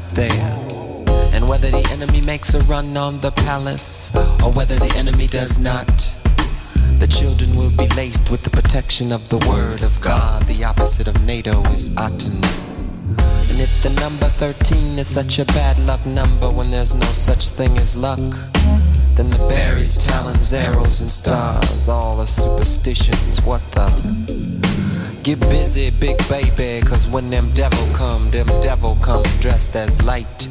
Not there? And whether the enemy makes a run on the palace or whether the enemy does not, the children will be laced with the protection of the word of God. The opposite of NATO is Aten. And if the number 13 is such a bad luck number when there's no such thing as luck, then the berries, talons, arrows, and stars, all are superstitions. What the? Get busy, big baby, cause when them devil come, them devil come dressed as light.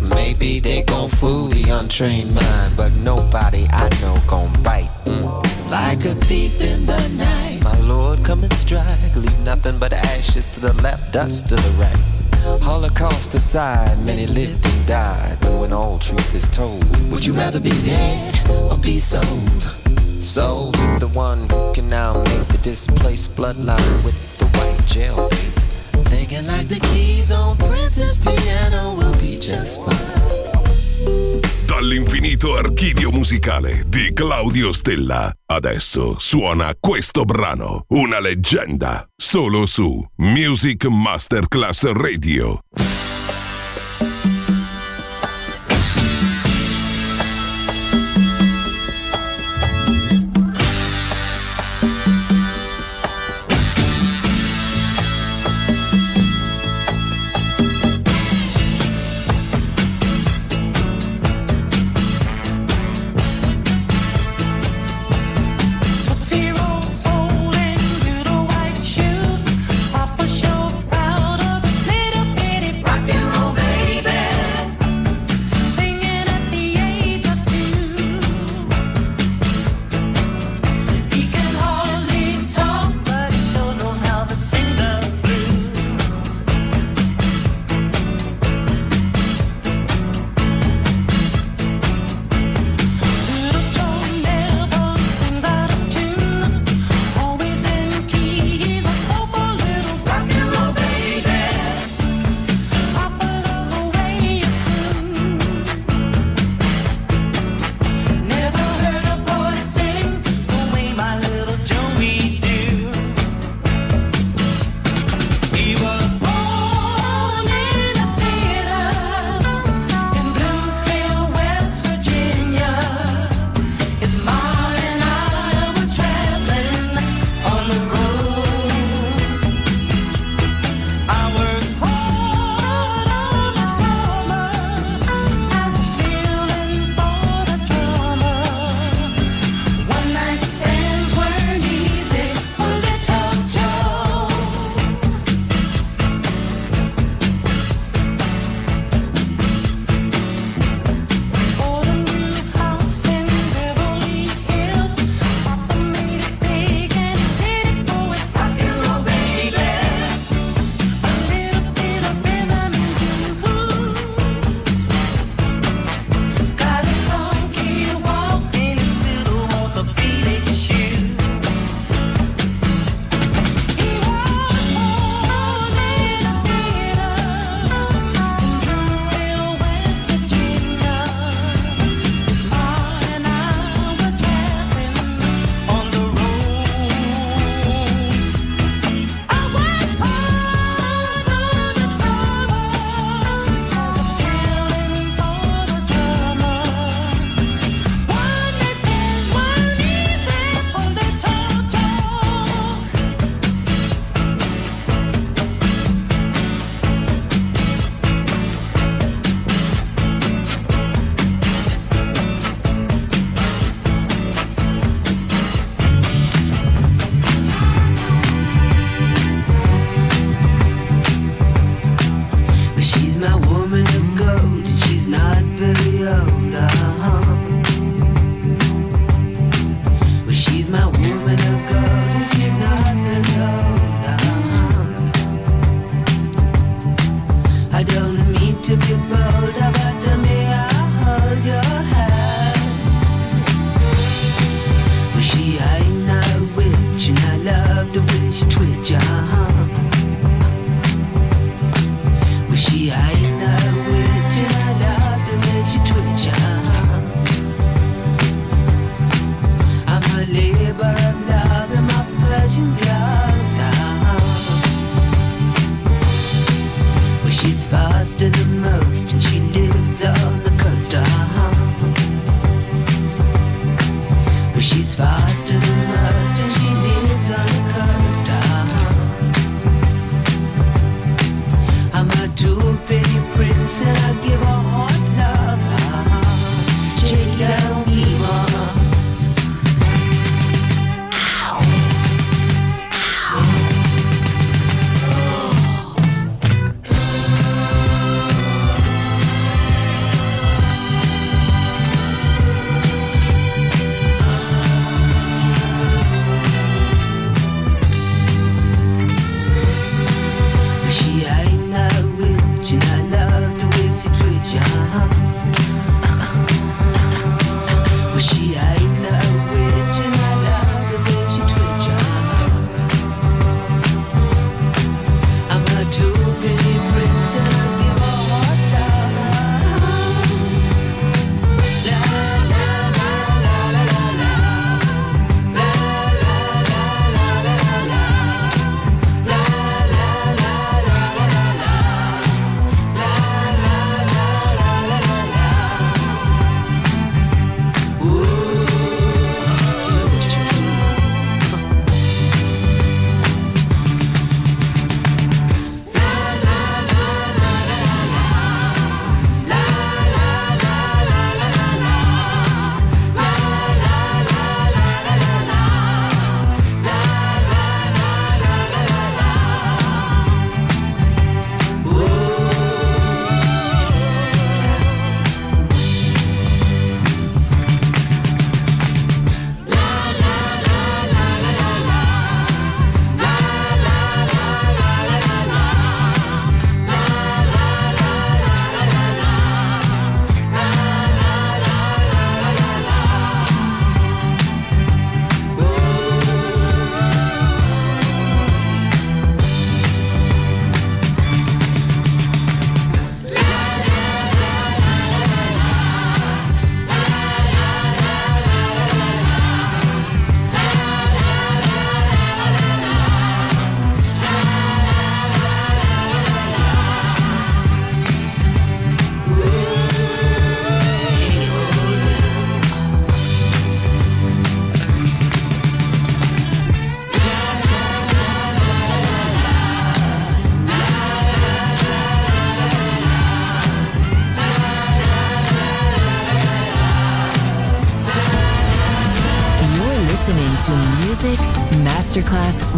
Maybe they gon' fool the untrained mind, but nobody I know gon' bite. Mm. Like a thief in the night, my lord come and strike, leave nothing but ashes to the left, dust to the right. Holocaust aside, many lived and died, but when all truth is told, would you rather be dead or be sold? Sold to the one who can now make the displaced bloodline with the white jailbait. Thinking like the keys on Prince's piano will be just fine. Dall'infinito archivio musicale di Claudio Stella. Adesso suona questo brano, una leggenda, solo su Music Masterclass Radio.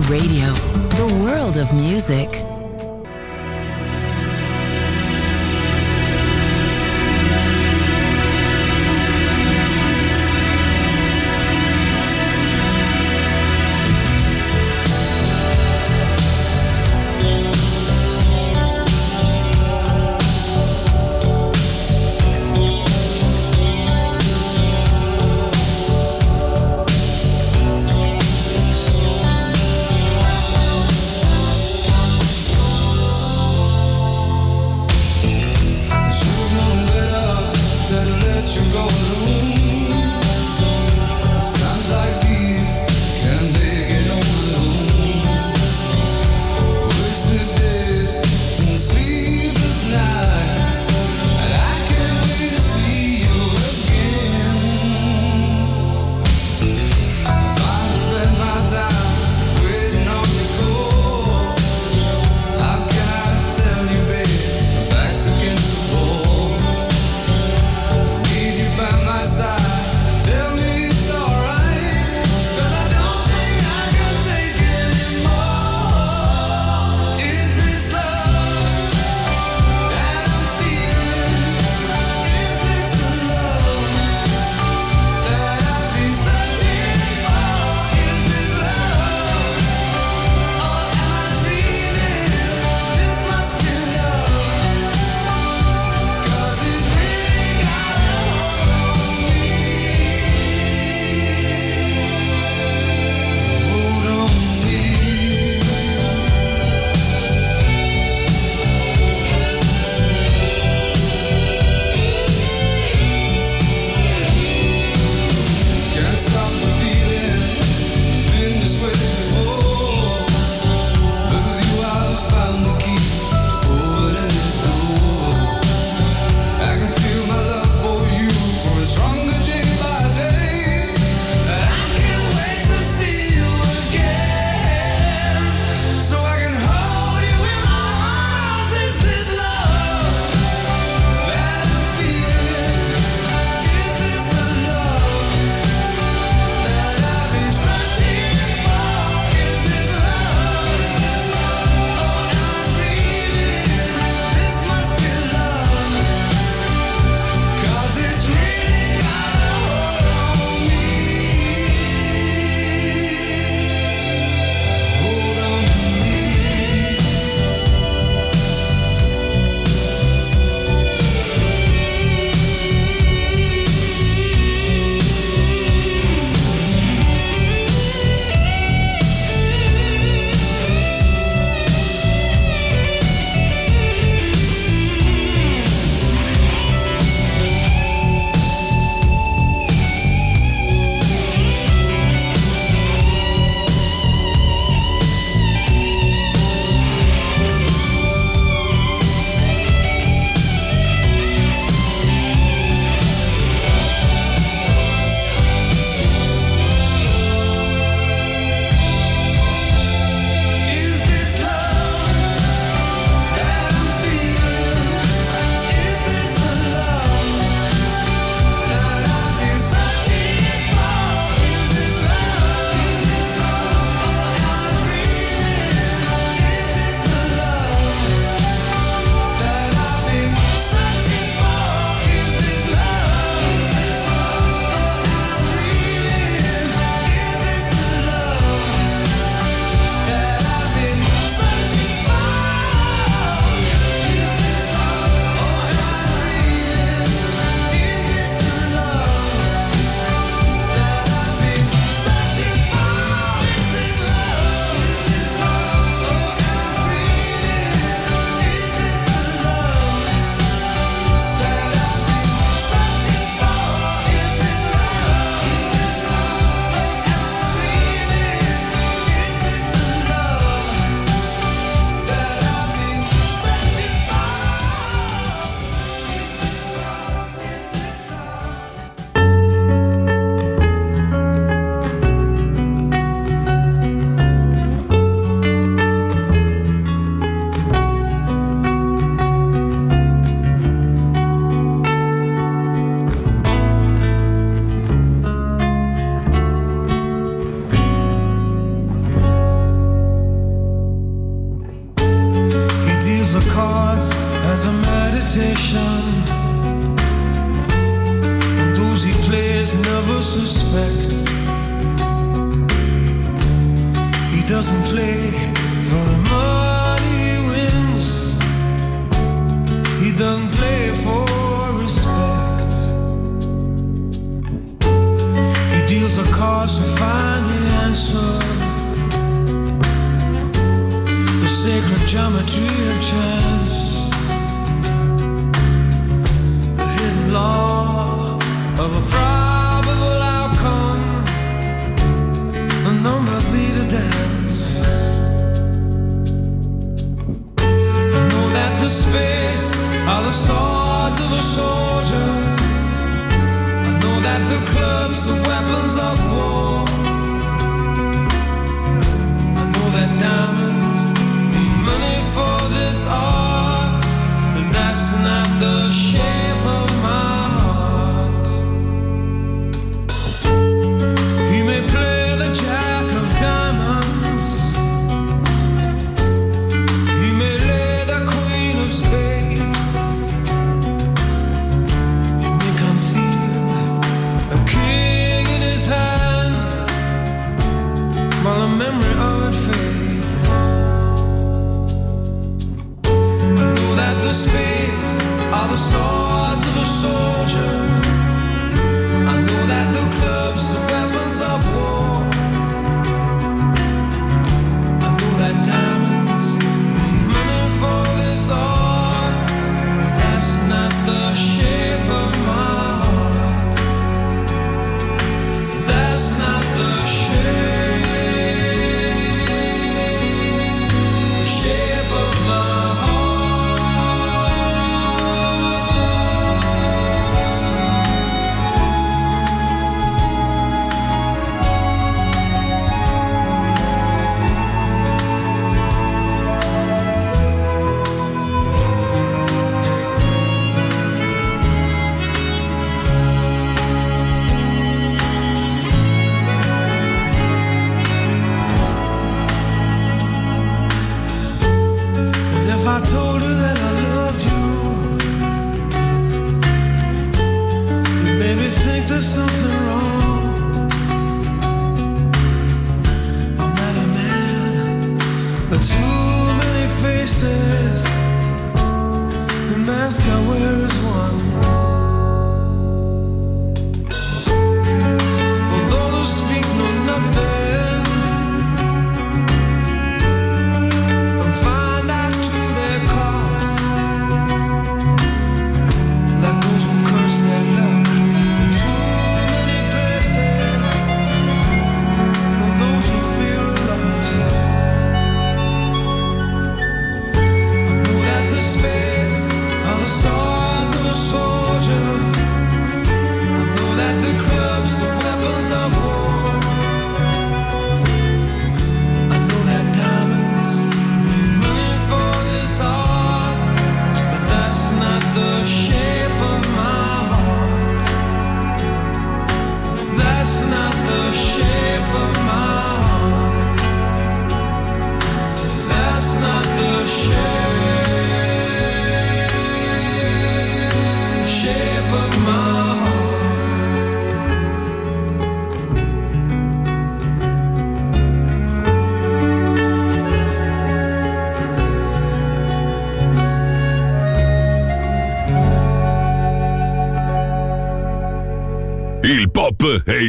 Radio, swords of a soldier. I know that the clubs are weapons of war. I know that diamonds need money for this art, but that's not the shame. faces, the mask I wear is one.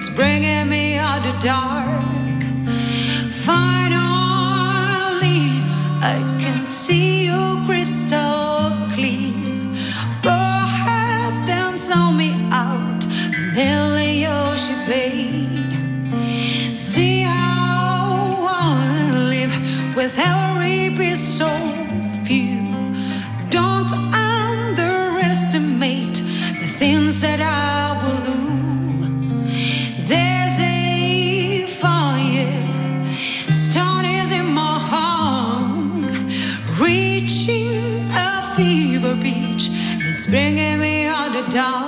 It's bringing me out of dark. Dark.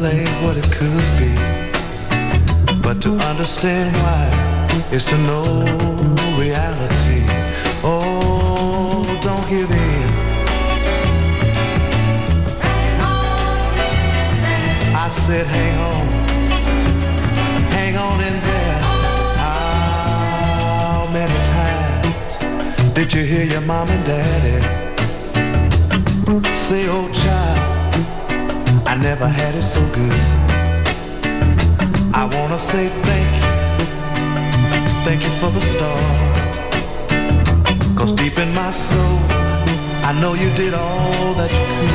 calculate what it could be. But to understand why is to know reality. Oh, don't give in. I said, hang on, hang on in there. How many times did you hear your mom and daddy say, oh, child? never had it so good. I wanna say thank you, thank you for the star. Cause deep in my soul, I know you did all that you could.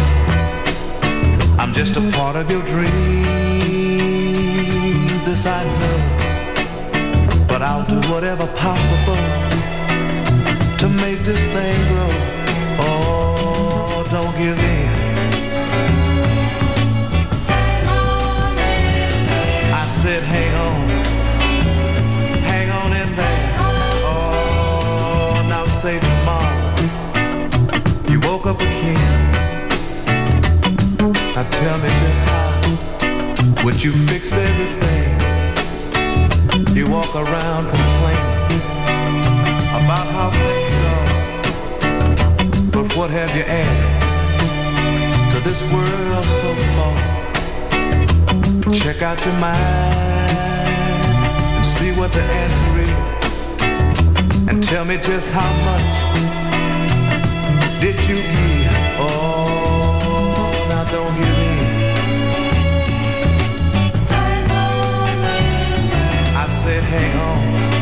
I'm just a part of your dream, this I know. But I'll do whatever possible to make this thing grow. Oh, don't give in. said, hang on, hang on in there. Oh, now say tomorrow, you woke up again. Now tell me just how would you fix everything? You walk around complaining about how things are, but what have you added to this world so far? Check out your mind and see what the answer is. And tell me just how much did you give? Oh, now don't hear me. I said, hang on.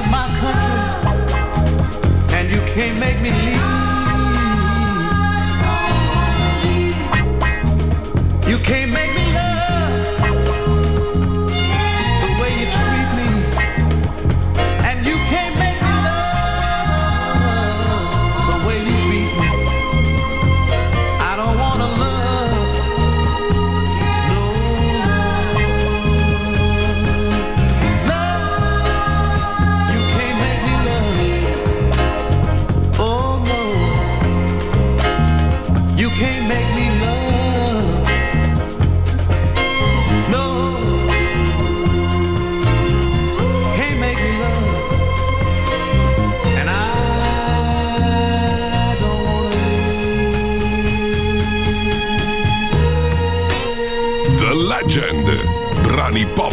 is my country, and you can't make me leave. You can't make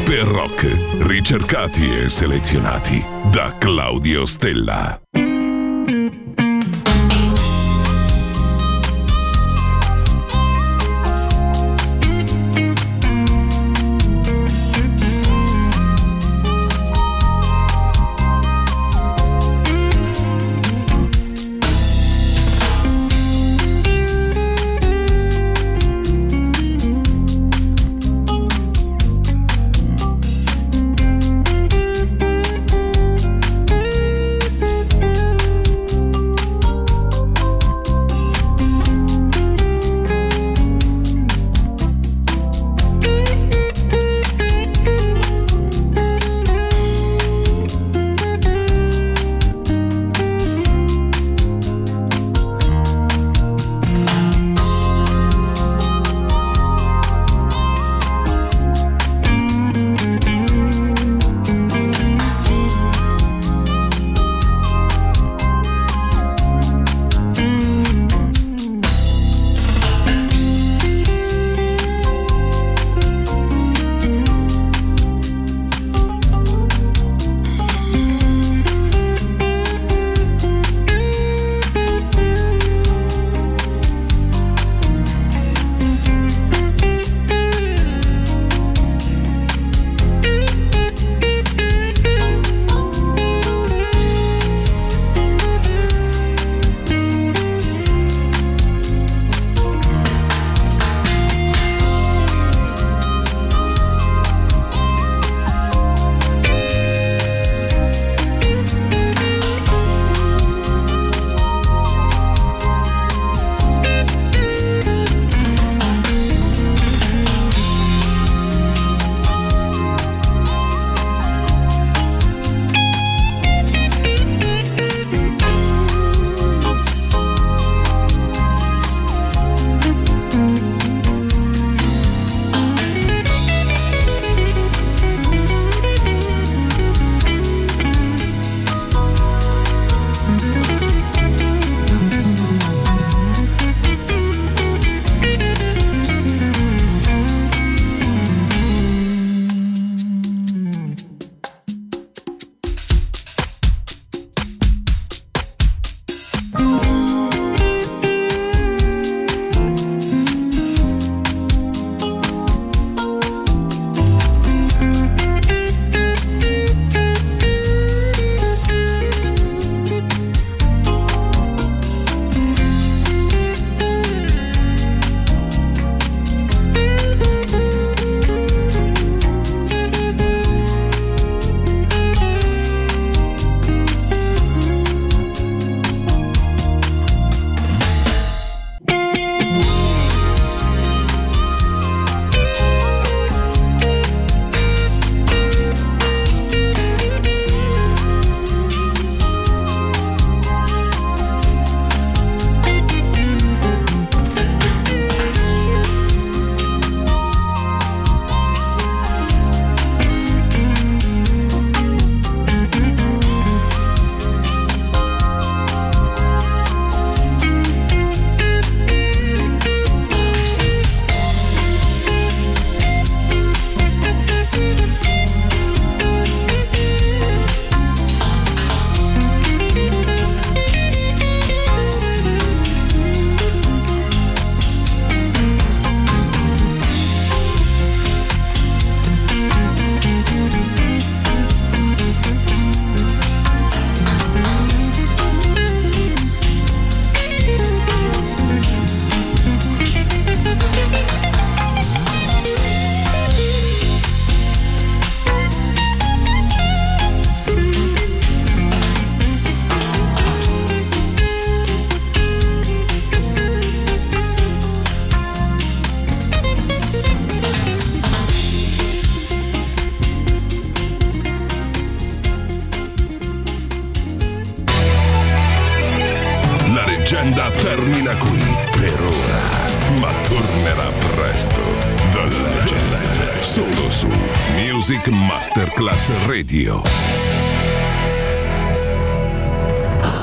per rock, ricercati e selezionati da Claudio Stella.